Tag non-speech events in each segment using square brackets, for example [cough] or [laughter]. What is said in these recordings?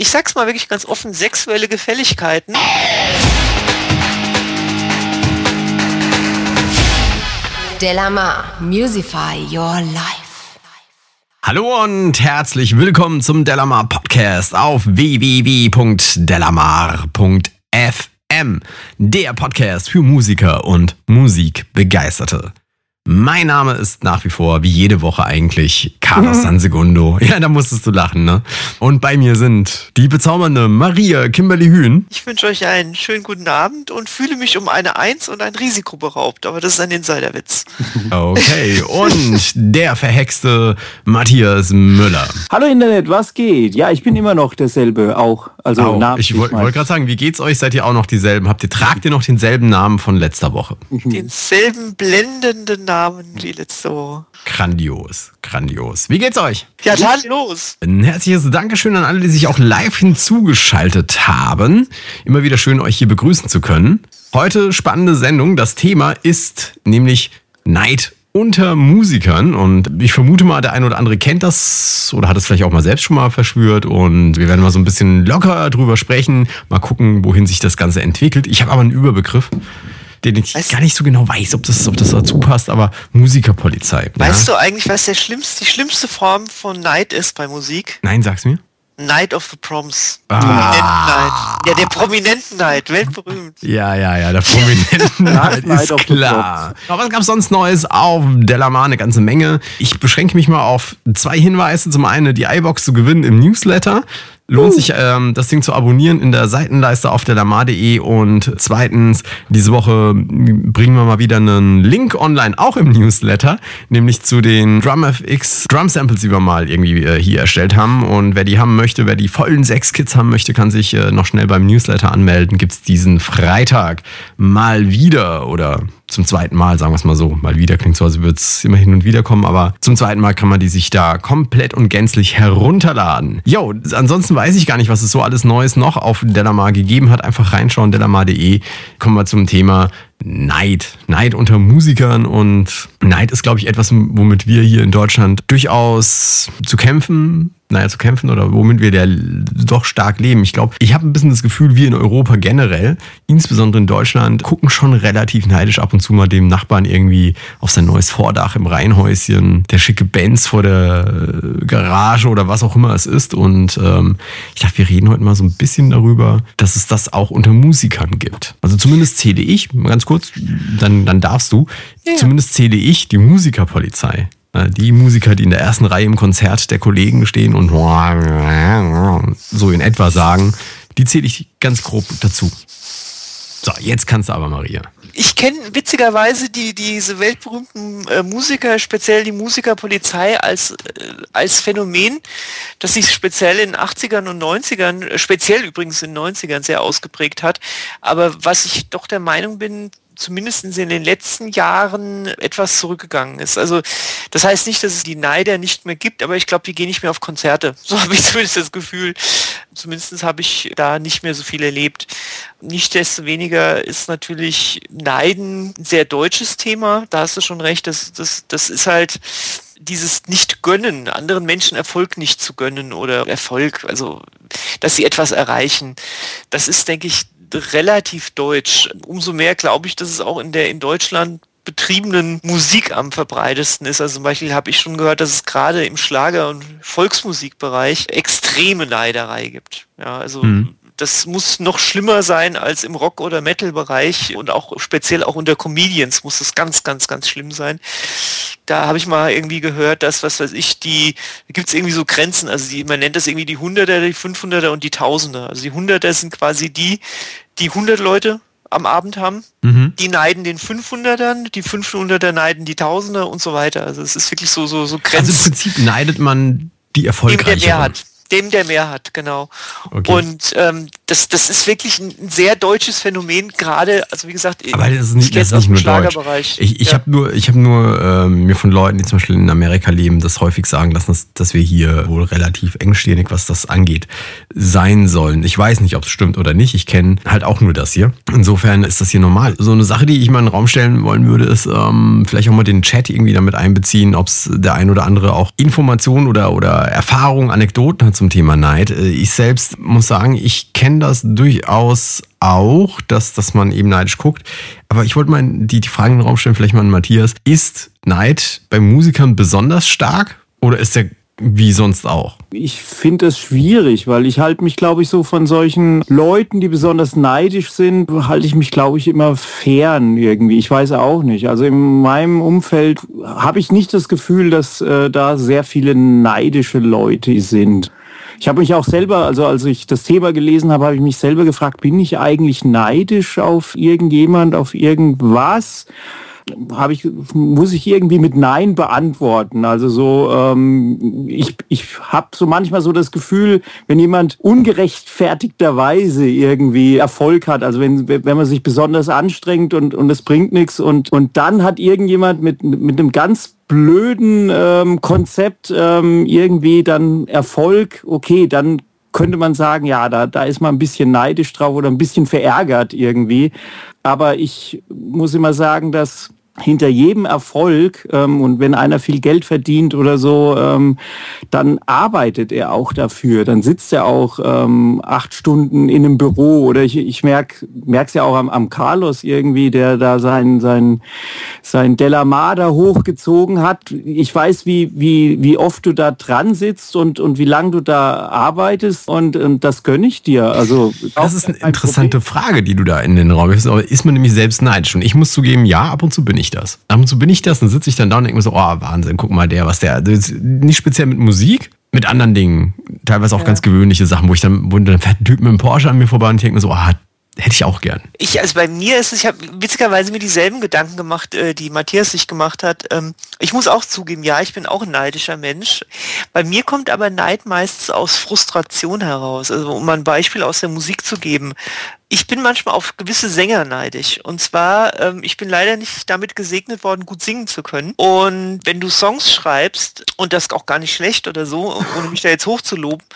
ich sag's mal wirklich ganz offen, sexuelle Gefälligkeiten. Delamar, Musify Your Life. Hallo und herzlich willkommen zum Delamar Podcast auf www.delamar.fm, der Podcast für Musiker und Musikbegeisterte. Mein Name ist nach wie vor, wie jede Woche eigentlich, Carlos San Segundo. [laughs] Ja, da musstest du lachen, ne? Und bei mir sind die bezaubernde Maria Kimberly Hühn. Ich wünsche euch einen schönen guten Abend und fühle mich um eine Eins und ein Risiko beraubt, aber das ist ein Insiderwitz. [laughs] Okay, und der verhexte Matthias Müller. Hallo Internet, was geht? Ja, ich bin immer noch derselbe, auch. Also Auch. namentlich Ich wollte wollt gerade sagen, wie geht's euch? Seid ihr auch noch dieselben? Habt ihr, tragt ihr noch denselben Namen von letzter Woche? Denselben blendenden Namen wie letzte Woche. Grandios, grandios. Wie geht's euch? Ja, dann los. Ein herzliches Dankeschön an alle, die sich auch live hinzugeschaltet haben. Immer wieder schön, euch hier begrüßen zu können. Heute spannende Sendung. Das Thema ist nämlich Neid unter Musikern und ich vermute mal, der eine oder andere kennt das oder hat es vielleicht auch mal selbst schon mal verschwört und wir werden mal so ein bisschen locker drüber sprechen, mal gucken, wohin sich das Ganze entwickelt. Ich habe aber einen Überbegriff, den ich Weißt- gar nicht so genau weiß, ob das, ob das dazu passt, aber Musikerpolizei. Weißt du eigentlich, was der schlimmste, die schlimmste Form von Neid ist bei Musik? Nein, sag's mir. Night of the Proms. Ah. Prominentenneid. Ja, der Prominentenneid, weltberühmt. Ja, ja, ja, der Prominenten [laughs] Night ist of the klar. Aber was gab's sonst Neues auf Delamar? Eine ganze Menge. Ich beschränke mich mal auf zwei Hinweise. Zum einen die iBox zu gewinnen im Newsletter. Lohnt sich, ähm, das Ding zu abonnieren in der Seitenleiste auf delamar.de und zweitens, diese Woche bringen wir mal wieder einen Link online, auch im Newsletter, nämlich zu den DrumFX Drum Samples, die wir mal irgendwie äh, hier erstellt haben. Und wer die haben möchte, wer die vollen sechs Kits haben möchte, kann sich äh, noch schnell beim Newsletter anmelden. Gibt's diesen Freitag mal wieder oder zum zweiten Mal, sagen wir es mal so. Mal wieder klingt so, als würde es immer hin und wieder kommen, aber zum zweiten Mal kann man die sich da komplett und gänzlich herunterladen. Jo, ansonsten weiß ich gar nicht, was es so alles Neues noch auf Delamar gegeben hat. Einfach reinschauen, delamar.de. Kommen wir zum Thema Neid. Neid unter Musikern und Neid ist, glaube ich, etwas, womit wir hier in Deutschland durchaus zu kämpfen, naja, zu kämpfen oder womit wir der doch stark leben. Ich glaube, ich habe ein bisschen das Gefühl, wir in Europa generell, insbesondere in Deutschland, gucken schon relativ neidisch ab und zu mal dem Nachbarn irgendwie auf sein neues Vordach im Reihenhäuschen, der schicke Benz vor der äh, Garage oder was auch immer es ist. Und ähm, ich dachte, wir reden heute mal so ein bisschen darüber, dass es das auch unter Musikern gibt. Also zumindest zähle ich, ganz kurz, dann, dann darfst du, zumindest zähle ich die Musikerpolizei. Äh, Die Musiker, die in der ersten Reihe im Konzert der Kollegen stehen und so in etwa sagen, die zähle ich ganz grob dazu. So, jetzt kannst du aber, Maria. Ich kenne witzigerweise die, diese weltberühmten äh, Musiker, speziell die Musikerpolizei als, äh, als Phänomen, das sich speziell in den 80ern und 90ern, äh, speziell übrigens in den 90ern sehr ausgeprägt hat. Aber was ich doch der Meinung bin, zumindest in den letzten Jahren etwas zurückgegangen ist. Also das heißt nicht, dass es die Neider nicht mehr gibt, aber ich glaube, die gehen nicht mehr auf Konzerte. [laughs] So habe ich zumindest das Gefühl. Zumindest habe ich da nicht mehr so viel erlebt. Nichtsdestoweniger ist natürlich Neiden ein sehr deutsches Thema. Da hast du schon recht. Das, das, das ist halt dieses Nicht-Gönnen, anderen Menschen Erfolg nicht zu gönnen oder Erfolg, also dass sie etwas erreichen. Das ist, denke ich, relativ deutsch. Umso mehr glaube ich, dass es auch in der in Deutschland betriebenen Musik am verbreitesten ist. Also zum Beispiel habe ich schon gehört, dass es gerade im Schlager- und Volksmusikbereich extreme Neiderei gibt. Ja, also Mhm. das muss noch schlimmer sein als im Rock- oder Metal-Bereich und auch speziell auch unter Comedians muss es ganz, ganz, ganz schlimm sein. Da habe ich mal irgendwie gehört, dass, was weiß ich, die, da gibt es irgendwie so Grenzen, also die, man nennt das irgendwie die Hunderter, die 500er und die Tausender. Also die Hunderter sind quasi die, die 100 Leute am Abend haben. Mhm. Die neiden den 500ern, die 500er neiden die Tausender und so weiter. Also es ist wirklich so, so, so Also im Grenzen. Prinzip neidet man die dem, der mehr hat. Dem, der mehr hat, genau. Okay. Und ähm, das, das ist wirklich ein sehr deutsches Phänomen, gerade, also wie gesagt, aber das ist nicht, das ist nicht nur Deutsch. Ich, ich ja. habe nur, ich hab nur ähm, mir von Leuten, die zum Beispiel in Amerika leben, das häufig sagen lassen, dass, dass wir hier wohl relativ engstirnig, was das angeht, sein sollen. Ich weiß nicht, ob es stimmt oder nicht. Ich kenne halt auch nur das hier. Insofern ist das hier normal. So eine Sache, die ich mal in den Raum stellen wollen würde, ist ähm, vielleicht auch mal den Chat irgendwie damit einbeziehen, ob es der ein oder andere auch Informationen oder, oder Erfahrungen, Anekdoten hat zum Thema Neid. Äh, ich selbst muss sagen, ich kenne das durchaus auch, dass, dass man eben neidisch guckt. Aber ich wollte mal die, die Frage in den Raum stellen, vielleicht mal an Matthias. Ist Neid bei Musikern besonders stark oder ist der wie sonst auch? Ich finde es schwierig, weil ich halte mich, glaube ich, so von solchen Leuten, die besonders neidisch sind, halte ich mich, glaube ich, immer fern irgendwie. Ich weiß auch nicht. Also in meinem Umfeld habe ich nicht das Gefühl, dass äh, da sehr viele neidische Leute sind. Ich habe mich auch selber, also als ich das Thema gelesen habe, habe ich mich selber gefragt, bin ich eigentlich neidisch auf irgendjemand, auf irgendwas? Habe ich, muss ich irgendwie mit Nein beantworten. Also so, ähm, ich, ich habe so manchmal so das Gefühl, wenn jemand ungerechtfertigterweise irgendwie Erfolg hat, also wenn, wenn man sich besonders anstrengt und, und es bringt nichts und, und dann hat irgendjemand mit, mit einem ganz blöden ähm, Konzept ähm, irgendwie dann Erfolg, okay, dann könnte man sagen, ja, da, da ist man ein bisschen neidisch drauf oder ein bisschen verärgert irgendwie. Aber ich muss immer sagen, dass hinter jedem Erfolg ähm, und wenn einer viel Geld verdient oder so, ähm, dann arbeitet er auch dafür. Dann sitzt er auch ähm, acht Stunden in einem Büro oder ich, ich merke es ja auch am, am Carlos irgendwie, der da sein, sein, sein Delamar da hochgezogen hat. Ich weiß, wie, wie, wie oft du da dran sitzt und, und wie lange du da arbeitest und, und das gönne ich dir. Also Das ist eine interessante Problem. Frage, die du da in den Raum wirfst. Aber ist man nämlich selbst neidisch? Und ich muss zugeben, ja, ab und zu bin ich ich das. Ab und zu bin ich das, dann sitze ich dann da und denke mir so, oh Wahnsinn, guck mal der, was der, nicht speziell mit Musik, mit anderen Dingen, teilweise auch ja. ganz gewöhnliche Sachen, wo ich dann, wo dann fährt ein Typ mit einem Porsche an mir vorbei und ich denke mir so, oh, hätte ich auch gern. Ich, also bei mir ist es, ich habe witzigerweise mir dieselben Gedanken gemacht, äh, die Matthias sich gemacht hat. Ähm, ich muss auch zugeben, ja, ich bin auch ein neidischer Mensch. Bei mir kommt aber Neid meistens aus Frustration heraus. Also um ein Beispiel aus der Musik zu geben ich bin manchmal auf gewisse Sänger neidisch. Und zwar, ähm, ich bin leider nicht damit gesegnet worden, gut singen zu können. Und wenn du Songs schreibst, und das auch gar nicht schlecht oder so, ohne mich da jetzt hochzuloben,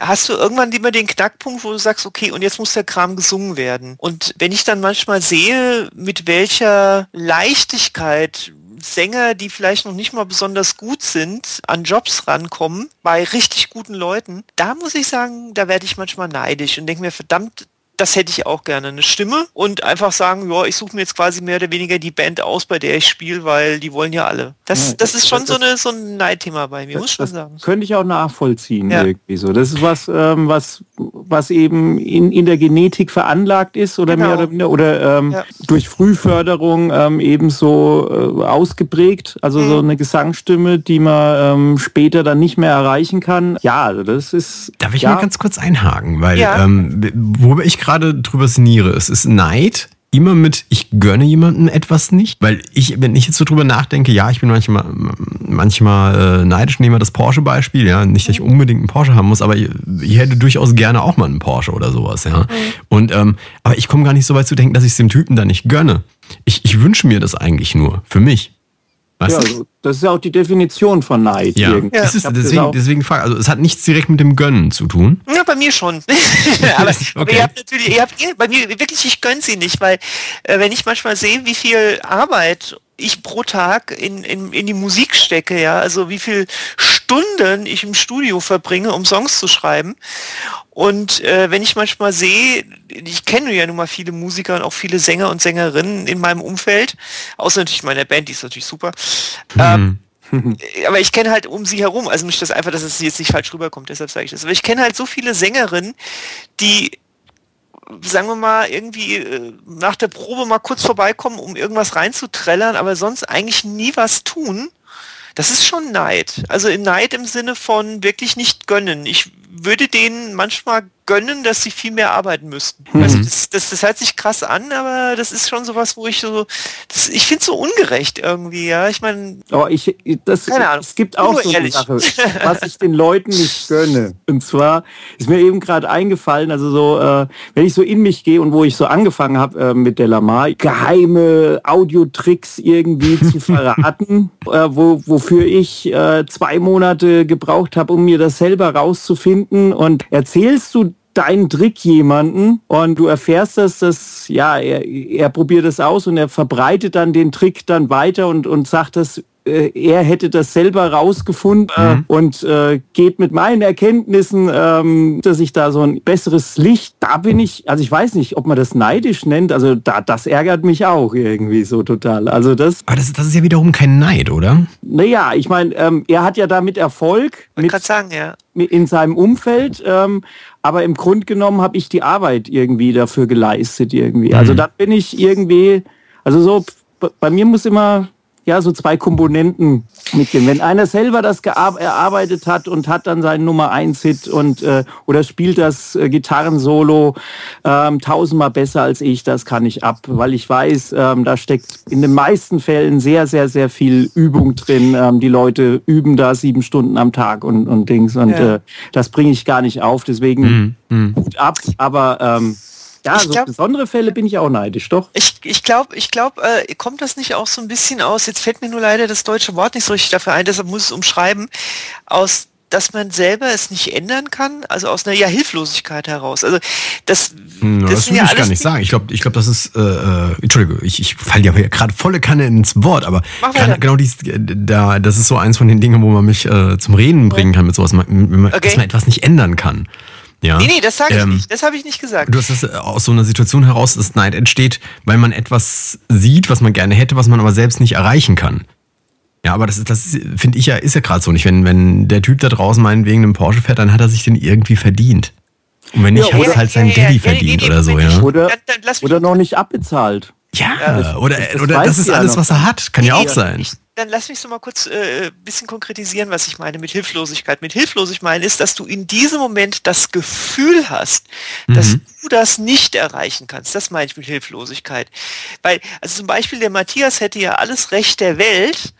hast du irgendwann immer den Knackpunkt, wo du sagst, okay, und jetzt muss der Kram gesungen werden. Und wenn ich dann manchmal sehe, mit welcher Leichtigkeit Sänger, die vielleicht noch nicht mal besonders gut sind, an Jobs rankommen, bei richtig guten Leuten, da muss ich sagen, da werde ich manchmal neidisch und denke mir, verdammt, das hätte ich auch gerne, eine Stimme und einfach sagen, ja, ich suche mir jetzt quasi mehr oder weniger die Band aus, bei der ich spiele, weil die wollen ja alle. Das, ja, das, das ist schon das, so, eine, so ein Neidthema bei mir, das, muss schon sagen. Könnte ich auch nachvollziehen ja. irgendwie so. Das ist was, ähm, was, was eben in, in der Genetik veranlagt ist oder genau. mehr oder minder oder ähm, ja. durch Frühförderung ähm, ebenso äh, ausgeprägt. Also mhm. so eine Gesangsstimme, die man ähm, später dann nicht mehr erreichen kann. Ja, also das ist. Darf ich mal ganz kurz einhaken, weil ähm, worüber ich gerade drüber sinniere. Es ist Neid immer mit, ich gönne jemandem etwas nicht. Weil ich, wenn ich jetzt so drüber nachdenke, ja, ich bin manchmal, manchmal äh, neidisch, nehme das Porsche-Beispiel, ja. Nicht, dass ich unbedingt einen Porsche haben muss, aber ich, ich hätte durchaus gerne auch mal einen Porsche oder sowas, ja. Mhm. Und, ähm, aber ich komme gar nicht so weit zu denken, dass ich es dem Typen da nicht gönne. Ich, ich wünsche mir das eigentlich nur, für mich. Weißt ja, also das ist ja auch die Definition von Neid. Ja, ja. Das ist, deswegen, deswegen frage also es hat nichts direkt mit dem Gönnen zu tun. Ja, bei mir schon. [laughs] aber, [laughs] okay. aber, ihr habt natürlich, ihr habt, ihr, bei mir wirklich, ich gönne sie nicht, weil äh, wenn ich manchmal sehe, wie viel Arbeit ich pro Tag in, in, in die Musik stecke, ja, also wie viel Stunden ich im Studio verbringe, um Songs zu schreiben. Und äh, wenn ich manchmal sehe, ich kenne ja nun mal viele Musiker und auch viele Sänger und Sängerinnen in meinem Umfeld, außer natürlich meiner Band, die ist natürlich super. Mhm. Ähm, [laughs] aber ich kenne halt um sie herum, also nicht das einfach, dass es jetzt nicht falsch rüberkommt, deshalb sage ich das. Aber ich kenne halt so viele Sängerinnen, die sagen wir mal, irgendwie äh, nach der Probe mal kurz vorbeikommen, um irgendwas reinzutrellern, aber sonst eigentlich nie was tun. Das ist schon Neid. Also in Neid im Sinne von wirklich nicht gönnen. Ich würde denen manchmal gönnen, dass sie viel mehr arbeiten müssten. Mhm. Also das, das, das hört sich krass an, aber das ist schon sowas, wo ich so, das, ich finde es so ungerecht irgendwie, ja. Ich meine, oh, ich, das, keine Ahnung. Es gibt auch so eine Sache, [laughs] was ich den Leuten nicht gönne. Und zwar ist mir eben gerade eingefallen, also so, äh, wenn ich so in mich gehe und wo ich so angefangen habe äh, mit der Lamar, geheime Audiotricks irgendwie [laughs] zu verraten, äh, wo, wofür ich äh, zwei Monate gebraucht habe, um mir das selber rauszufinden und erzählst du deinen Trick jemanden und du erfährst das, dass ja, er, er probiert es aus und er verbreitet dann den Trick dann weiter und, und sagt das äh, er hätte das selber rausgefunden mhm. und äh, geht mit meinen Erkenntnissen, ähm, dass ich da so ein besseres Licht, da bin ich, also ich weiß nicht, ob man das neidisch nennt, also da, das ärgert mich auch irgendwie so total. Also das. Aber das, das ist ja wiederum kein Neid, oder? Naja, ich meine, ähm, er hat ja damit Erfolg. Ich mit, sagen, ja. In seinem Umfeld, ähm, aber im Grunde genommen habe ich die Arbeit irgendwie dafür geleistet irgendwie. Also mhm. da bin ich irgendwie, also so, bei mir muss immer ja, so zwei Komponenten mitgehen. Wenn einer selber das erarbeitet hat und hat dann seinen Nummer 1 Hit und äh, oder spielt das äh, Gitarrensolo ähm, tausendmal besser als ich, das kann ich ab, weil ich weiß, ähm, da steckt in den meisten Fällen sehr, sehr, sehr viel Übung drin. Ähm, die Leute üben da sieben Stunden am Tag und, und Dings und ja. äh, das bringe ich gar nicht auf. Deswegen mhm. mhm. gut ab, aber ähm, ja, so glaub, besondere Fälle bin ich auch neidisch, doch. Ich, ich glaube, ich glaub, äh, kommt das nicht auch so ein bisschen aus, jetzt fällt mir nur leider das deutsche Wort nicht so richtig dafür ein, deshalb muss ich es umschreiben, aus dass man selber es nicht ändern kann, also aus einer ja, Hilflosigkeit heraus. Also das, no, das, das will ja ich gar nicht sagen. Ich glaube, ich glaube, das ist, äh, äh Entschuldige, ich, ich falle ja gerade volle Kanne ins Wort, aber kann, genau dies, da, das ist so eins von den Dingen, wo man mich äh, zum Reden bringen kann mit sowas, man, man, okay. dass man etwas nicht ändern kann. Ja. Nee, nee, das sage ich ähm, nicht. Das habe ich nicht gesagt. Du hast das äh, aus so einer Situation heraus, dass Neid entsteht, weil man etwas sieht, was man gerne hätte, was man aber selbst nicht erreichen kann. Ja, aber das, das finde ich ja, ist ja gerade so nicht. Wenn, wenn der Typ da draußen meinetwegen einen Porsche fährt, dann hat er sich den irgendwie verdient. Und wenn nicht, ja, hat es halt sein ja, Daddy ja, verdient oder so, ja. Oder, dann, dann oder noch nicht abbezahlt. Ja, das, oder, das, das oder das ist alles, was er hat. Kann ja auch sein. Ich, dann lass mich so mal kurz äh, bisschen konkretisieren, was ich meine mit Hilflosigkeit. Mit hilflosigkeit meine ist, dass du in diesem Moment das Gefühl hast, mhm. dass du das nicht erreichen kannst. Das meine ich mit Hilflosigkeit. Weil, also zum Beispiel der Matthias hätte ja alles Recht der Welt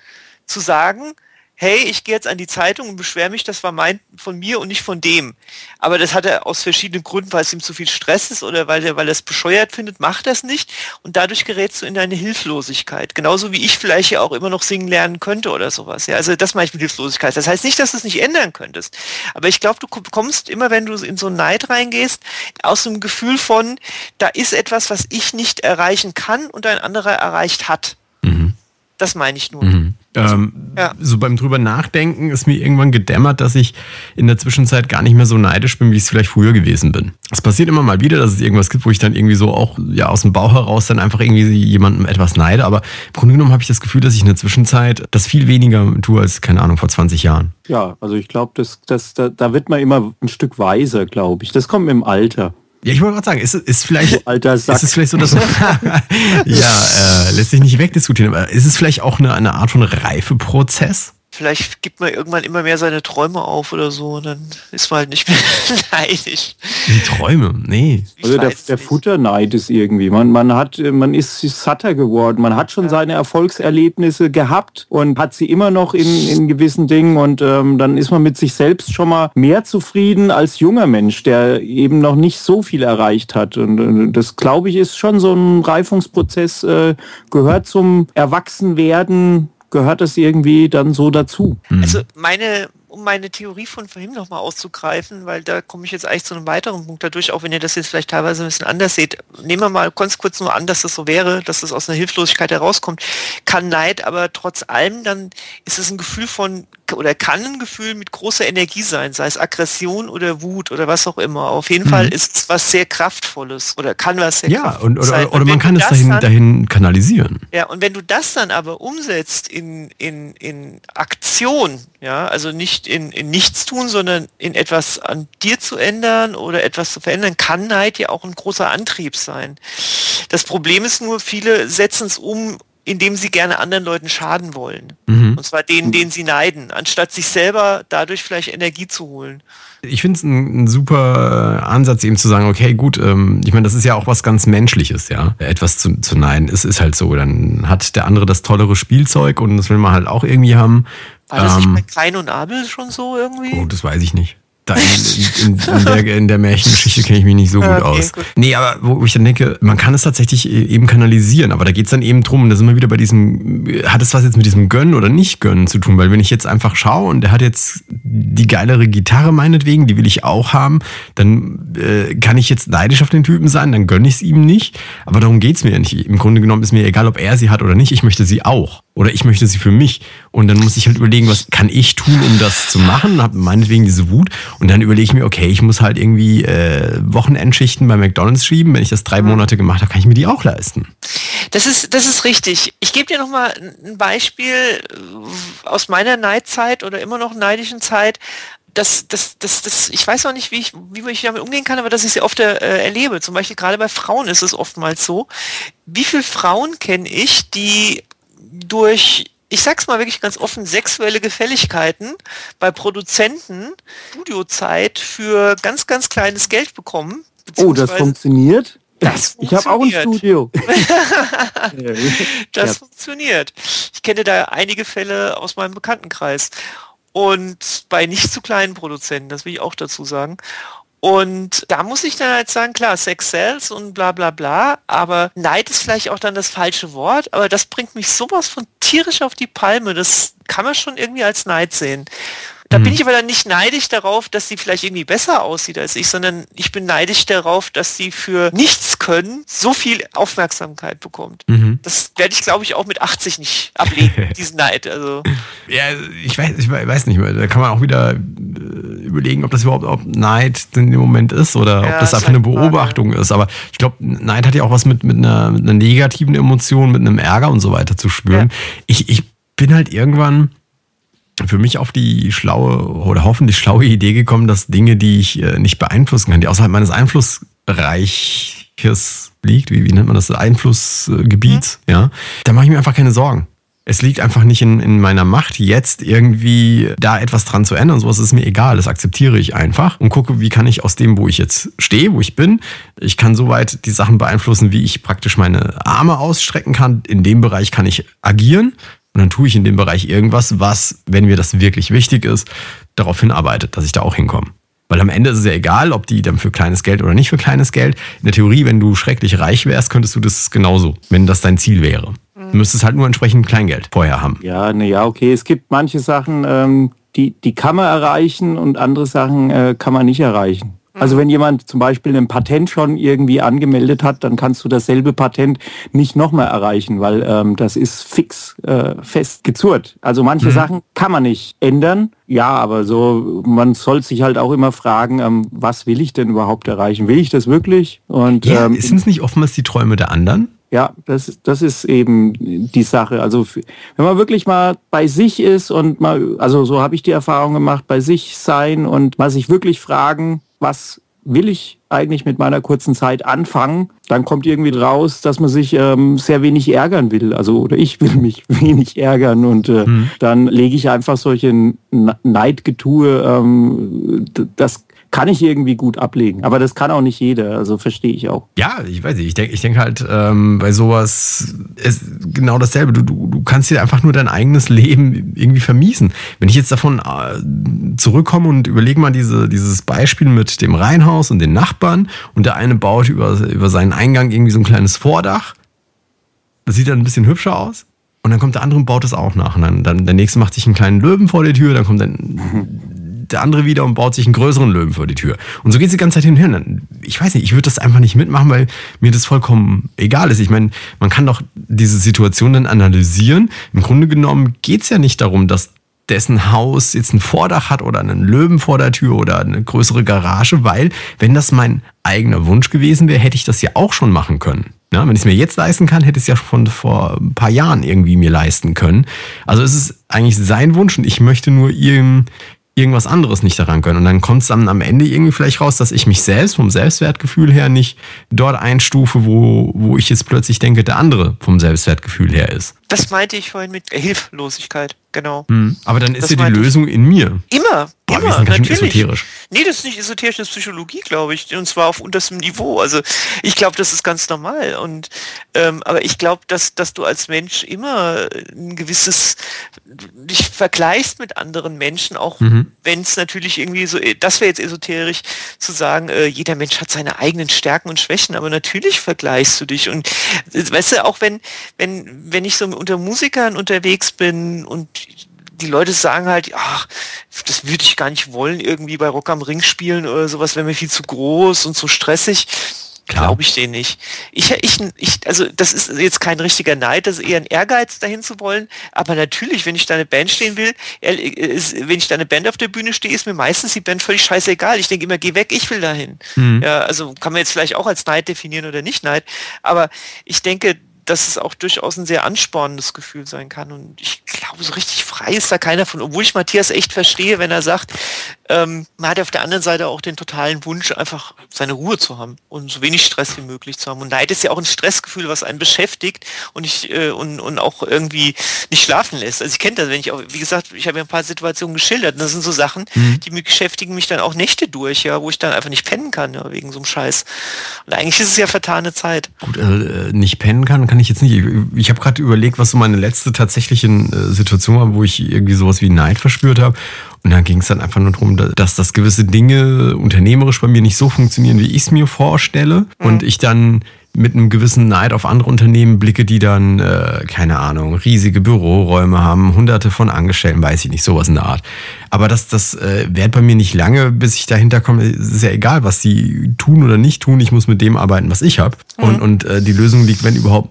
zu sagen, hey, ich gehe jetzt an die Zeitung und beschwere mich, das war mein von mir und nicht von dem. Aber das hat er aus verschiedenen Gründen, weil es ihm zu viel Stress ist oder weil er, weil er es bescheuert findet, macht das nicht. Und dadurch gerätst du in deine Hilflosigkeit. Genauso wie ich vielleicht ja auch immer noch singen lernen könnte oder sowas. Ja, also das meine ich mit Hilflosigkeit. Das heißt nicht, dass du es nicht ändern könntest. Aber ich glaube, du kommst immer, wenn du in so einen Neid reingehst, aus einem Gefühl von, da ist etwas, was ich nicht erreichen kann und ein anderer erreicht hat. Mhm. Das meine ich nur. Mhm. Ähm, ja. So beim drüber nachdenken ist mir irgendwann gedämmert, dass ich in der Zwischenzeit gar nicht mehr so neidisch bin, wie ich es vielleicht früher gewesen bin. Es passiert immer mal wieder, dass es irgendwas gibt, wo ich dann irgendwie so auch ja aus dem Bauch heraus dann einfach irgendwie jemandem etwas neide. Aber im Grunde genommen habe ich das Gefühl, dass ich in der Zwischenzeit das viel weniger tue als, keine Ahnung, vor 20 Jahren. Ja, also ich glaube, das, das, da, da wird man immer ein Stück weiser, glaube ich. Das kommt mit dem Alter. Ja, ich wollte gerade sagen, ist, ist vielleicht, Alter, ist es vielleicht so, dass [laughs] [laughs] ja, äh, lässt sich nicht wegdiskutieren, aber ist es vielleicht auch eine, eine Art von Reifeprozess? Vielleicht gibt man irgendwann immer mehr seine Träume auf oder so und dann ist man halt nicht mehr [laughs] neidisch. Die Träume, nee. also der, der Futterneid ist irgendwie. Man, man hat, man ist satter geworden. Man hat schon ja. seine Erfolgserlebnisse gehabt und hat sie immer noch in, in gewissen Dingen und ähm, dann ist man mit sich selbst schon mal mehr zufrieden als junger Mensch, der eben noch nicht so viel erreicht hat. Und, und das, glaube ich, ist schon so ein Reifungsprozess, äh, gehört zum Erwachsenwerden gehört das irgendwie dann so dazu. Mhm. Also meine, um meine Theorie von vorhin nochmal auszugreifen, weil da komme ich jetzt eigentlich zu einem weiteren Punkt dadurch, auch wenn ihr das jetzt vielleicht teilweise ein bisschen anders seht. Nehmen wir mal ganz kurz nur an, dass das so wäre, dass das aus einer Hilflosigkeit herauskommt. Kann Neid, aber trotz allem, dann ist es ein Gefühl von oder kann ein Gefühl mit großer Energie sein, sei es Aggression oder Wut oder was auch immer. Auf jeden mhm. Fall ist es was sehr Kraftvolles oder kann was sehr ja, Kraftvolles und, oder, sein. Oder, oder man kann es dahin, dann, dahin kanalisieren. Ja, und wenn du das dann aber umsetzt in, in, in Aktion, ja, also nicht in, in nichts tun, sondern in etwas an dir zu ändern oder etwas zu verändern, kann Neid ja auch ein großer Antrieb sein. Das Problem ist nur, viele setzen es um, indem sie gerne anderen Leuten schaden wollen. Mhm. Und zwar denen, denen sie neiden, anstatt sich selber dadurch vielleicht Energie zu holen. Ich finde es ein, super Ansatz, eben zu sagen, okay, gut, ähm, ich meine, das ist ja auch was ganz Menschliches, ja. Etwas zu, zu neiden, es ist halt so. Dann hat der andere das tollere Spielzeug und das will man halt auch irgendwie haben. War das nicht Ähm, bei Klein und Abel schon so irgendwie? Oh, das weiß ich nicht. Da in, in, in, der, in der Märchengeschichte kenne ich mich nicht so gut Okay, aus. gut. Nee, aber wo ich dann denke, man kann es tatsächlich e- eben kanalisieren, aber da geht es dann eben drum, und da sind wir wieder bei diesem, hat es was jetzt mit diesem Gönnen oder nicht Gönnen zu tun? Weil wenn ich jetzt einfach schaue und der hat jetzt die geilere Gitarre meinetwegen, die will ich auch haben, dann äh, kann ich jetzt neidisch auf den Typen sein, dann gönne ich es ihm nicht. Aber darum geht es mir ja nicht. Im Grunde genommen ist mir egal, ob er sie hat oder nicht, ich möchte sie auch. Oder ich möchte sie für mich. Und dann muss ich halt überlegen, was kann ich tun, um das zu machen? Hab meinetwegen diese Wut. Und dann überlege ich mir, okay, ich muss halt irgendwie äh, Wochenendschichten bei McDonalds schieben. Wenn ich das drei Monate gemacht habe, kann ich mir die auch leisten. Das ist, das ist richtig. Ich gebe dir noch mal ein Beispiel äh, aus meiner Neidzeit oder immer noch neidischen Zeit. Das, das, das, das, ich weiß auch nicht, wie ich, wie ich damit umgehen kann, aber dass ich sie oft äh, erlebe. Zum Beispiel gerade bei Frauen ist es oftmals so. Wie viele Frauen kenne ich, die durch, ich sag's mal wirklich ganz offen, sexuelle Gefälligkeiten bei Produzenten Studiozeit für ganz, ganz kleines Geld bekommen? Oh, das funktioniert? Das [laughs] Ich habe auch ein. Studio. [laughs] [laughs] Das Ja. funktioniert. Ich kenne da einige Fälle aus meinem Bekanntenkreis. Und bei nicht zu kleinen Produzenten, das will ich auch dazu sagen. Und da muss ich dann halt sagen, klar, Sex sells und bla bla bla, aber Neid ist vielleicht auch dann das falsche Wort, aber das bringt mich sowas von tierisch auf die Palme. Das kann man schon irgendwie als Neid sehen. Da bin ich aber dann nicht neidisch darauf, dass sie vielleicht irgendwie besser aussieht als ich, sondern ich bin neidisch darauf, dass sie für nichts können so viel Aufmerksamkeit bekommt. Das werde ich, glaube ich, auch mit 80 nicht ablegen, [laughs] diesen Neid. Also Ja, ich weiß, ich weiß nicht mehr. Da kann man auch wieder äh, überlegen, ob das überhaupt ob Neid in dem Moment ist oder Ja, ob das einfach eine. Beobachtung ist. Aber ich glaube, Neid hat ja auch was mit, mit, einer, mit einer negativen Emotion, mit einem Ärger und so weiter zu spüren. Ich, ich bin halt irgendwann für mich auf die schlaue oder hoffentlich schlaue Idee gekommen, dass Dinge, die ich äh, nicht beeinflussen kann, die außerhalb meines Einflussreiches liegt, wie, wie nennt man das, Einflussgebiets, ja, da mache ich mir einfach keine Sorgen. Es liegt einfach nicht in, in meiner Macht, jetzt irgendwie da etwas dran zu ändern. Sowas ist mir egal. Das akzeptiere ich einfach und gucke, wie kann ich aus dem, wo ich jetzt stehe, wo ich bin, ich kann soweit die Sachen beeinflussen, wie ich praktisch meine Arme ausstrecken kann. In dem Bereich kann ich agieren und dann tue ich in dem Bereich irgendwas, was, wenn mir das wirklich wichtig ist, darauf hinarbeitet, dass ich da auch hinkomme. Weil am Ende ist es ja egal, ob die dann für kleines Geld oder nicht für kleines Geld. In der Theorie, wenn du schrecklich reich wärst, könntest du das genauso, wenn das dein Ziel wäre. Du müsstest halt nur entsprechend Kleingeld vorher haben. Ja, na ja, okay. Es gibt manche Sachen, ähm, die, die kann man erreichen und andere Sachen äh, kann man nicht erreichen. Also wenn jemand zum Beispiel ein Patent schon irgendwie angemeldet hat, dann kannst du dasselbe Patent nicht nochmal erreichen, weil ähm, das ist fix äh, fest gezurrt. Also manche Sachen kann man nicht ändern. Ja, aber so, man soll sich halt auch immer fragen, ähm, was will ich denn überhaupt erreichen? Will ich das wirklich? Und Ja, ähm, sind es nicht oftmals die Träume der anderen? ja, das, das ist eben die Sache. Also wenn man wirklich mal bei sich ist und mal, also so habe ich die Erfahrung gemacht, bei sich sein und mal sich wirklich fragen, was will ich eigentlich mit meiner kurzen Zeit anfangen, dann kommt irgendwie raus, dass man sich ähm, sehr wenig ärgern will. Also oder ich will mich [laughs] wenig ärgern. Und äh, dann lege ich einfach solche Neidgetue, ähm, das kann ich irgendwie gut ablegen. Aber das kann auch nicht jeder, also verstehe ich auch. Ja, ich weiß nicht. Ich denke ich denk halt, ähm, bei sowas ist genau dasselbe. Du, du, du kannst dir einfach nur dein eigenes Leben irgendwie vermiesen. Wenn ich jetzt davon äh, zurückkomme und überlege mal diese, dieses Beispiel mit dem Reihenhaus und den Nachbarn und der eine baut über, über seinen Eingang irgendwie so ein kleines Vordach. Das sieht dann ein bisschen hübscher aus. Und dann kommt der andere und baut es auch nach. Und dann, dann der nächste macht sich einen kleinen Löwen vor die Tür, dann kommt dann der andere wieder und baut sich einen größeren Löwen vor die Tür. Und so geht es die ganze Zeit hin und her. Ich weiß nicht, ich würde das einfach nicht mitmachen, weil mir das vollkommen egal ist. Ich meine, man kann doch diese Situation dann analysieren. Im Grunde genommen geht es ja nicht darum, dass dessen Haus jetzt ein Vordach hat oder einen Löwen vor der Tür oder eine größere Garage, weil wenn das mein eigener Wunsch gewesen wäre, hätte ich das ja auch schon machen können. Ja, wenn ich es mir jetzt leisten kann, hätte ich es ja schon vor ein paar Jahren irgendwie mir leisten können. Also es ist eigentlich sein Wunsch und ich möchte nur ihm irgendwas anderes nicht daran können. Und dann kommt es dann am Ende irgendwie vielleicht raus, dass ich mich selbst vom Selbstwertgefühl her nicht dort einstufe, wo, wo ich jetzt plötzlich denke, der andere vom Selbstwertgefühl her ist. Das meinte ich vorhin mit Hilflosigkeit, genau. Hm. Aber dann ist Das ja die meinte ich. Lösung in mir. Immer, Boah, wir immer, sind ganz schön natürlich. esoterisch. Nee, das ist nicht esoterisch, das ist Psychologie, glaube ich. Und zwar auf unterstem Niveau. Also ich glaube, das ist ganz normal. Und ähm, aber ich glaube, dass, dass du als Mensch immer ein gewisses dich vergleichst mit anderen Menschen, auch Mhm. wenn es natürlich irgendwie so, das wäre jetzt esoterisch zu sagen, äh, jeder Mensch hat seine eigenen Stärken und Schwächen, aber natürlich vergleichst du dich. Und äh, weißt du, auch wenn, wenn, wenn ich so unter Musikern unterwegs bin und die Leute sagen halt, ach, das würde ich gar nicht wollen, irgendwie bei Rock am Ring spielen oder sowas, wäre mir viel zu groß und zu stressig. Glaube ich denen nicht. Ich, ich, ich, also das ist jetzt kein richtiger Neid, das ist eher ein Ehrgeiz, dahin zu wollen. Aber natürlich, wenn ich da eine Band stehen will, ist, wenn ich da eine Band auf der Bühne stehe, ist mir meistens die Band völlig scheißegal. Ich denke immer, geh weg, ich will dahin. Ja, also kann man jetzt vielleicht auch als Neid definieren oder nicht Neid. Aber ich denke, dass es auch durchaus ein sehr anspornendes Gefühl sein kann. Und ich glaube, so richtig frei ist da keiner von, obwohl ich Matthias echt verstehe, wenn er sagt, ähm, man hat auf der anderen Seite auch den totalen Wunsch, einfach seine Ruhe zu haben und so wenig Stress wie möglich zu haben. Und Neid ist ja auch ein Stressgefühl, was einen beschäftigt und ich äh, und, und auch irgendwie nicht schlafen lässt. Also ich kenne das, wenn ich auch, wie gesagt, ich habe ja ein paar Situationen geschildert und das sind so Sachen, die mich beschäftigen mich dann auch Nächte durch, ja, wo ich dann einfach nicht pennen kann, ja, wegen so einem Scheiß. Und eigentlich ist es ja vertane Zeit. Gut, äh, nicht pennen kann, kann ich jetzt nicht. Ich, ich habe gerade überlegt, was so meine letzte tatsächliche äh, Situation war, wo ich irgendwie sowas wie Neid verspürt habe. Und dann ging es dann einfach nur darum, da- dass das gewisse Dinge unternehmerisch bei mir nicht so funktionieren, wie ich es mir vorstelle. Und ich dann mit einem gewissen Neid auf andere Unternehmen blicke, die dann, äh, keine Ahnung, riesige Büroräume haben, hunderte von Angestellten, weiß ich nicht, sowas in der Art. Aber das, das äh, währt bei mir nicht lange, bis ich dahinter komme. Es ist ja egal, was die tun oder nicht tun. Ich muss mit dem arbeiten, was ich habe. Und, und äh, die Lösung liegt, wenn überhaupt,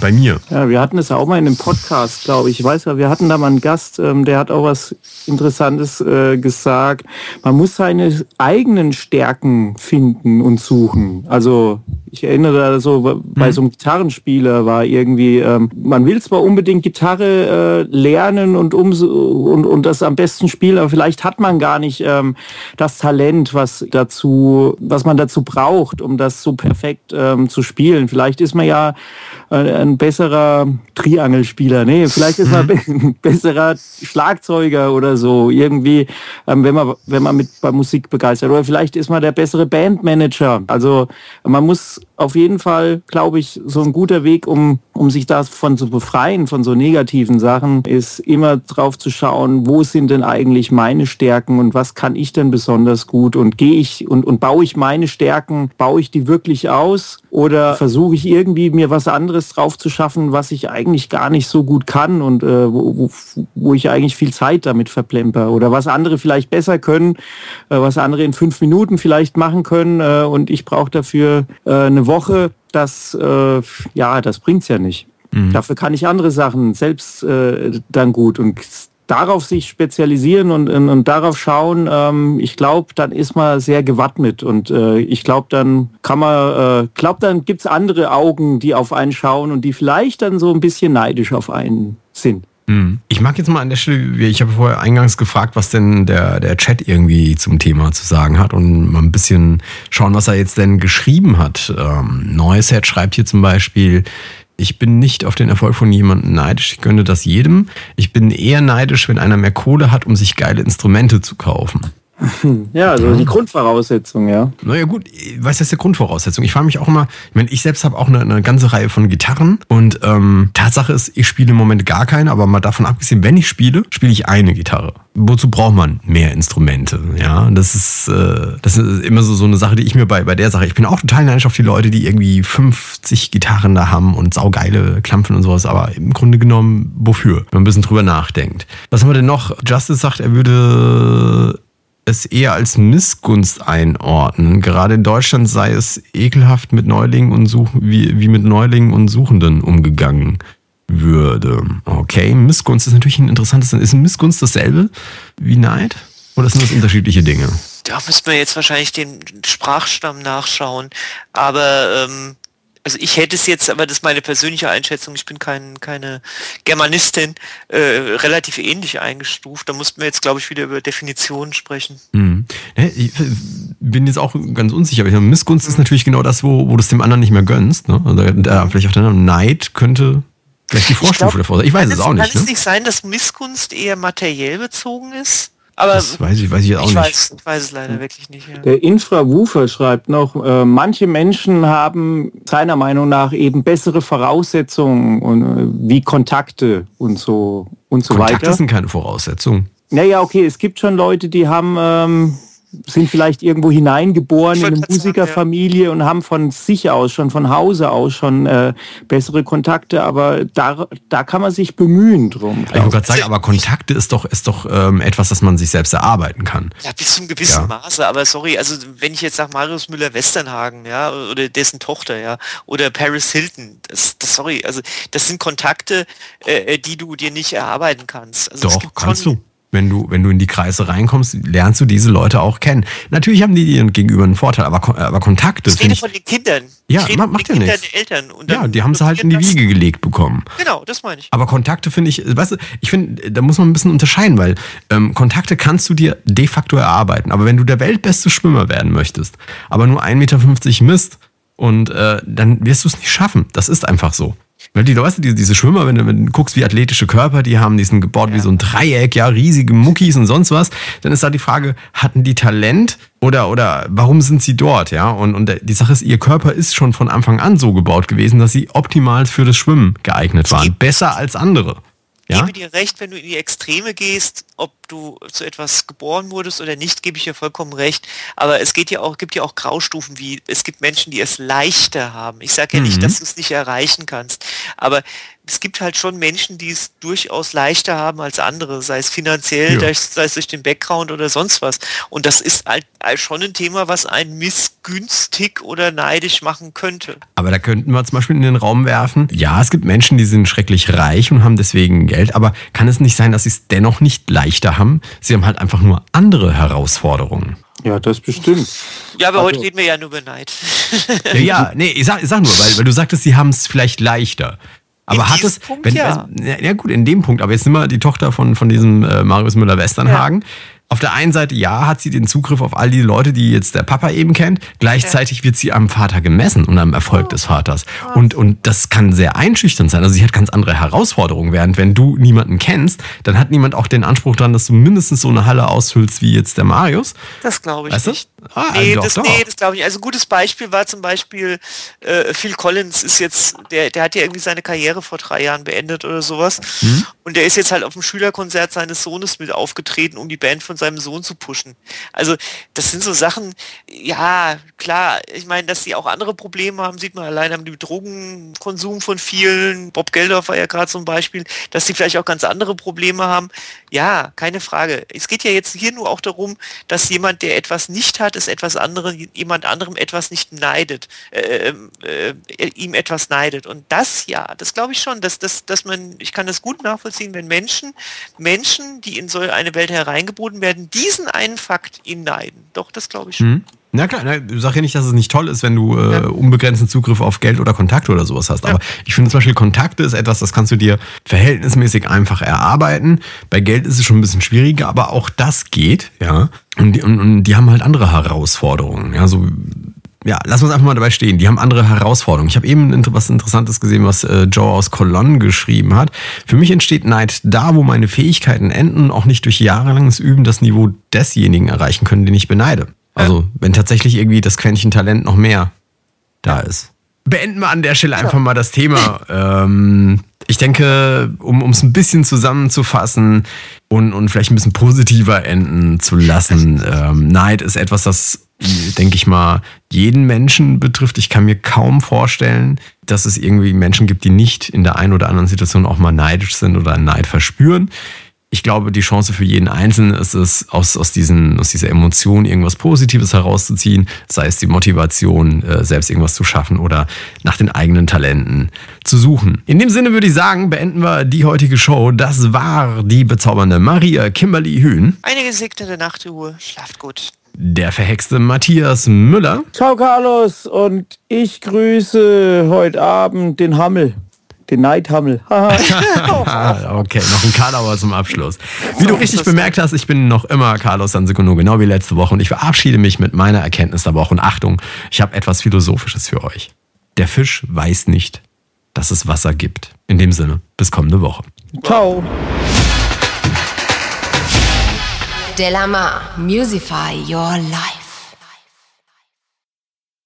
bei mir. Ja, wir hatten es ja auch mal in einem Podcast, glaube ich. Ich weiß ja, wir hatten da mal einen Gast, ähm, der hat auch was Interessantes äh, gesagt. Man muss seine eigenen Stärken finden und suchen. Also ich erinnere da so, bei so einem Gitarrenspieler war irgendwie, ähm, man will zwar unbedingt Gitarre äh, lernen und, um, und, und das am besten spielen, aber vielleicht hat man gar nicht ähm, das Talent, was dazu, was man dazu braucht, um das so perfekt ähm, zu spielen. Vielleicht ist man ja äh, ein besserer Triangelspieler, nee, vielleicht ist man [laughs] ein besserer Schlagzeuger oder so, irgendwie, ähm, wenn man, wenn man mit bei Musik begeistert. Oder vielleicht ist man der bessere Bandmanager. Also man muss auf jeden Fall, glaube ich, so ein guter Weg, um, um sich davon zu befreien, von so negativen Sachen, ist immer drauf zu schauen, wo sind denn eigentlich meine Stärken und was kann ich denn besonders gut und gehe ich und, und baue ich meine Stärken, baue ich die wirklich aus oder versuche ich irgendwie mir was anderes drauf zu schaffen, was ich eigentlich gar nicht so gut kann und äh, wo, wo, wo ich eigentlich viel Zeit damit verplemper oder was andere vielleicht besser können, äh, was andere in fünf Minuten vielleicht machen können äh, und ich brauche dafür äh, eine Woche, das, äh, ja, das bringt's ja nicht. Dafür kann ich andere Sachen selbst äh, dann gut und darauf sich spezialisieren und, und, und darauf schauen, ähm, ich glaube, dann ist man sehr gewappnet und äh, ich glaube, dann kann man, äh, glaube, dann gibt's andere Augen, die auf einen schauen und die vielleicht dann so ein bisschen neidisch auf einen sind. Ich mag jetzt mal an der Stelle, ich habe vorher eingangs gefragt, was denn der, der Chat irgendwie zum Thema zu sagen hat und mal ein bisschen schauen, was er jetzt denn geschrieben hat. Ähm, Neuset schreibt hier zum Beispiel, ich bin nicht auf den Erfolg von jemandem neidisch, ich gönne das jedem. Ich bin eher neidisch, wenn einer mehr Kohle hat, um sich geile Instrumente zu kaufen. [laughs] Ja, also die Grundvoraussetzung, ja. Naja gut, was ist die Grundvoraussetzung? Ich frage mich auch immer, ich meine, ich selbst habe auch eine, eine ganze Reihe von Gitarren und ähm, Tatsache ist, ich spiele im Moment gar keine, aber mal davon abgesehen, wenn ich spiele, spiele ich eine Gitarre. Wozu braucht man mehr Instrumente? Ja, das ist, äh, das ist immer so, so eine Sache, die ich mir bei, bei der Sache, ich bin auch total neidisch auf die Leute, die irgendwie 50 Gitarren da haben und saugeile Klampfen und sowas, aber im Grunde genommen, wofür? Wenn man ein bisschen drüber nachdenkt. Was haben wir denn noch? Justice sagt, er würde es eher als Missgunst einordnen. Gerade in Deutschland sei es ekelhaft mit Neulingen und Such wie, wie mit Neulingen und Suchenden umgegangen würde. Okay, Missgunst ist natürlich ein interessantes. Ist Missgunst dasselbe wie Neid? Oder sind das unterschiedliche Dinge? Da müssten wir jetzt wahrscheinlich den Sprachstamm nachschauen. Aber ähm, also ich hätte es jetzt, aber das ist meine persönliche Einschätzung, ich bin kein, keine Germanistin, äh, relativ ähnlich eingestuft. Da mussten wir jetzt, glaube ich, wieder über Definitionen sprechen. Mhm. Ich bin jetzt auch ganz unsicher, aber Missgunst mhm. ist natürlich genau das, wo, wo du es dem anderen nicht mehr gönnst. Ne? Also, da, vielleicht auch der Neid könnte vielleicht die Vorstufe davor sein. Ich weiß es auch nicht. Kann es ne? nicht sein, dass Missgunst eher materiell bezogen ist? Aber das weiß ich, weiß ich auch ich nicht. Weiß, ich weiß es leider wirklich nicht. Ja. Der Infrawoofer schreibt noch, äh, manche Menschen haben seiner Meinung nach eben bessere Voraussetzungen und, äh, wie Kontakte und so und so Kontakte weiter. sind keine Voraussetzungen. Naja, okay, es gibt schon Leute, die haben ähm, sind vielleicht irgendwo hineingeboren in eine Musikerfamilie ja. und haben von sich aus, schon von Hause aus schon äh, bessere Kontakte, aber da, da kann man sich bemühen drum. Ich wollte gerade sagen, aber Kontakte ist doch, ist doch ähm, etwas, das man sich selbst erarbeiten kann. Ja, bis zum gewissen ja. Maße, aber sorry, also wenn ich jetzt sage Marius Müller-Westernhagen, ja, oder dessen Tochter, ja, oder Paris Hilton, das, das sorry, also das sind Kontakte, äh, die du dir nicht erarbeiten kannst. Also doch, kannst du wenn du, wenn du in die Kreise reinkommst, lernst du diese Leute auch kennen. Natürlich haben die dir gegenüber einen Vorteil, aber, aber Kontakte. Ich rede von den Kindern. Ja, macht ja nichts. Eltern ja, die haben sie halt in die Wiege gelegt bekommen. Genau, das meine ich. Aber Kontakte finde ich, weißt du, ich finde, da muss man ein bisschen unterscheiden, weil ähm, Kontakte kannst du dir de facto erarbeiten. Aber wenn du der weltbeste Schwimmer werden möchtest, aber nur 1,50 Meter misst, und äh, dann wirst du es nicht schaffen. Das ist einfach so. Weil die Leute, diese, diese Schwimmer, wenn du, wenn du guckst, wie athletische Körper die haben, die sind gebaut ja. wie so ein Dreieck, ja, riesige Muckis und sonst was, dann ist da die Frage, hatten die Talent oder, oder warum sind sie dort, ja? Und, und die Sache ist, ihr Körper ist schon von Anfang an so gebaut gewesen, dass sie optimal für das Schwimmen geeignet waren. Besser als andere. Ich ja? gebe dir recht, wenn du in die Extreme gehst, ob du zu etwas geboren wurdest oder nicht, gebe ich dir vollkommen recht. Aber es geht ja auch, gibt ja auch Graustufen, wie es gibt Menschen, die es leichter haben. Ich sage ja mhm. nicht, dass du es nicht erreichen kannst. Aber es gibt halt schon Menschen, die es durchaus leichter haben als andere, sei es finanziell, ja. sei es durch den Background oder sonst was. Und das ist halt schon ein Thema, was einen missgünstig oder neidisch machen könnte. Aber da könnten wir zum Beispiel in den Raum werfen, ja, es gibt Menschen, die sind schrecklich reich und haben deswegen Geld, aber kann es nicht sein, dass sie es dennoch nicht leichter haben? Sie haben halt einfach nur andere Herausforderungen. Ja, das bestimmt. Ja, aber also, heute reden wir ja nur über Neid. ja, [laughs] ja, nee, ich sag, ich sag nur, weil, weil du sagtest, sie haben es vielleicht leichter. Aber in hat es, Punkt, wenn, ja. ja. gut, in dem Punkt, aber jetzt sind wir die Tochter von, von diesem äh, Marius Müller-Westernhagen. Ja. Auf der einen Seite, ja, hat sie den Zugriff auf all die Leute, die jetzt der Papa eben kennt. Gleichzeitig ja. wird sie am Vater gemessen und am Erfolg oh. des Vaters. Oh. Und, und das kann sehr einschüchternd sein. Also sie hat ganz andere Herausforderungen. Während wenn du niemanden kennst, dann hat niemand auch den Anspruch dran, dass du mindestens so eine Halle ausfüllst wie jetzt der Marius. Das glaube ich weißt nicht. Ah, nee, doch, das, nee, das glaube ich. Also gutes Beispiel war zum Beispiel äh, Phil Collins ist jetzt, der, der hat ja irgendwie seine Karriere vor drei Jahren beendet oder sowas. Mhm. Und der ist jetzt halt auf dem Schülerkonzert seines Sohnes mit aufgetreten, um die Band von seinem Sohn zu pushen. Also das sind so Sachen, ja, klar, ich meine, dass sie auch andere Probleme haben, sieht man allein am Drogenkonsum von vielen. Bob Geldorf war ja gerade zum Beispiel, dass sie vielleicht auch ganz andere Probleme haben. Ja, keine Frage. Es geht ja jetzt hier nur auch darum, dass jemand, der etwas nicht hat, es etwas anderem, jemand anderem etwas nicht neidet, äh, ähm, äh, ihm etwas neidet. Und das ja, das glaube ich schon, dass, dass, dass man, ich kann das gut nachvollziehen, wenn Menschen, Menschen, die in so eine Welt hereingeboten werden, diesen einen Fakt ihn neiden. Doch, das glaube ich schon. Mhm. Na klar, na, sag ja nicht, dass es nicht toll ist, wenn du äh, unbegrenzten Zugriff auf Geld oder Kontakte oder sowas hast. Aber ich finde zum Beispiel Kontakte ist etwas, das kannst du dir verhältnismäßig einfach erarbeiten. Bei Geld ist es schon ein bisschen schwieriger, aber auch das geht, ja. Und die, und, und die haben halt andere Herausforderungen. Ja, so ja, lass uns einfach mal dabei stehen. Die haben andere Herausforderungen. Ich habe eben was Interessantes gesehen, was äh, Joe aus Cologne geschrieben hat. Für mich entsteht Neid da, wo meine Fähigkeiten enden auch nicht durch jahrelanges Üben das Niveau desjenigen erreichen können, den ich beneide. Also, wenn tatsächlich irgendwie das Quäntchen Talent noch mehr da ist. Beenden wir an der Stelle einfach mal das Thema. [laughs] Ähm, ich denke, um es ein bisschen zusammenzufassen und, und vielleicht ein bisschen positiver enden zu lassen, [laughs] ähm, Neid ist etwas, das, denke ich mal, jeden Menschen betrifft. Ich kann mir kaum vorstellen, dass es irgendwie Menschen gibt, die nicht in der einen oder anderen Situation auch mal neidisch sind oder Neid verspüren ich glaube, die Chance für jeden Einzelnen ist es, aus, aus, diesen, aus dieser Emotion irgendwas Positives herauszuziehen, sei es die Motivation, äh, selbst irgendwas zu schaffen oder nach den eigenen Talenten zu suchen. In dem Sinne würde ich sagen, beenden wir die heutige Show. Das war die bezaubernde Maria Kimberly Hühn. Eine gesegnete Nachtruhe. Schlaft gut. der verhexte Matthias Müller. Ciao Carlos und ich grüße heute Abend den Hammel. Den Neidhammel. [laughs] Okay, noch ein Karlauer zum Abschluss. Wie du richtig bemerkt hast, ich bin noch immer Carlos Sansekono, genau wie letzte Woche. Und ich verabschiede mich mit meiner Erkenntnis der Woche. Und Achtung, ich habe etwas Philosophisches für euch. Der Fisch weiß nicht, dass es Wasser gibt. In dem Sinne, bis kommende Woche. Ciao. Delamar, Musify Your Life.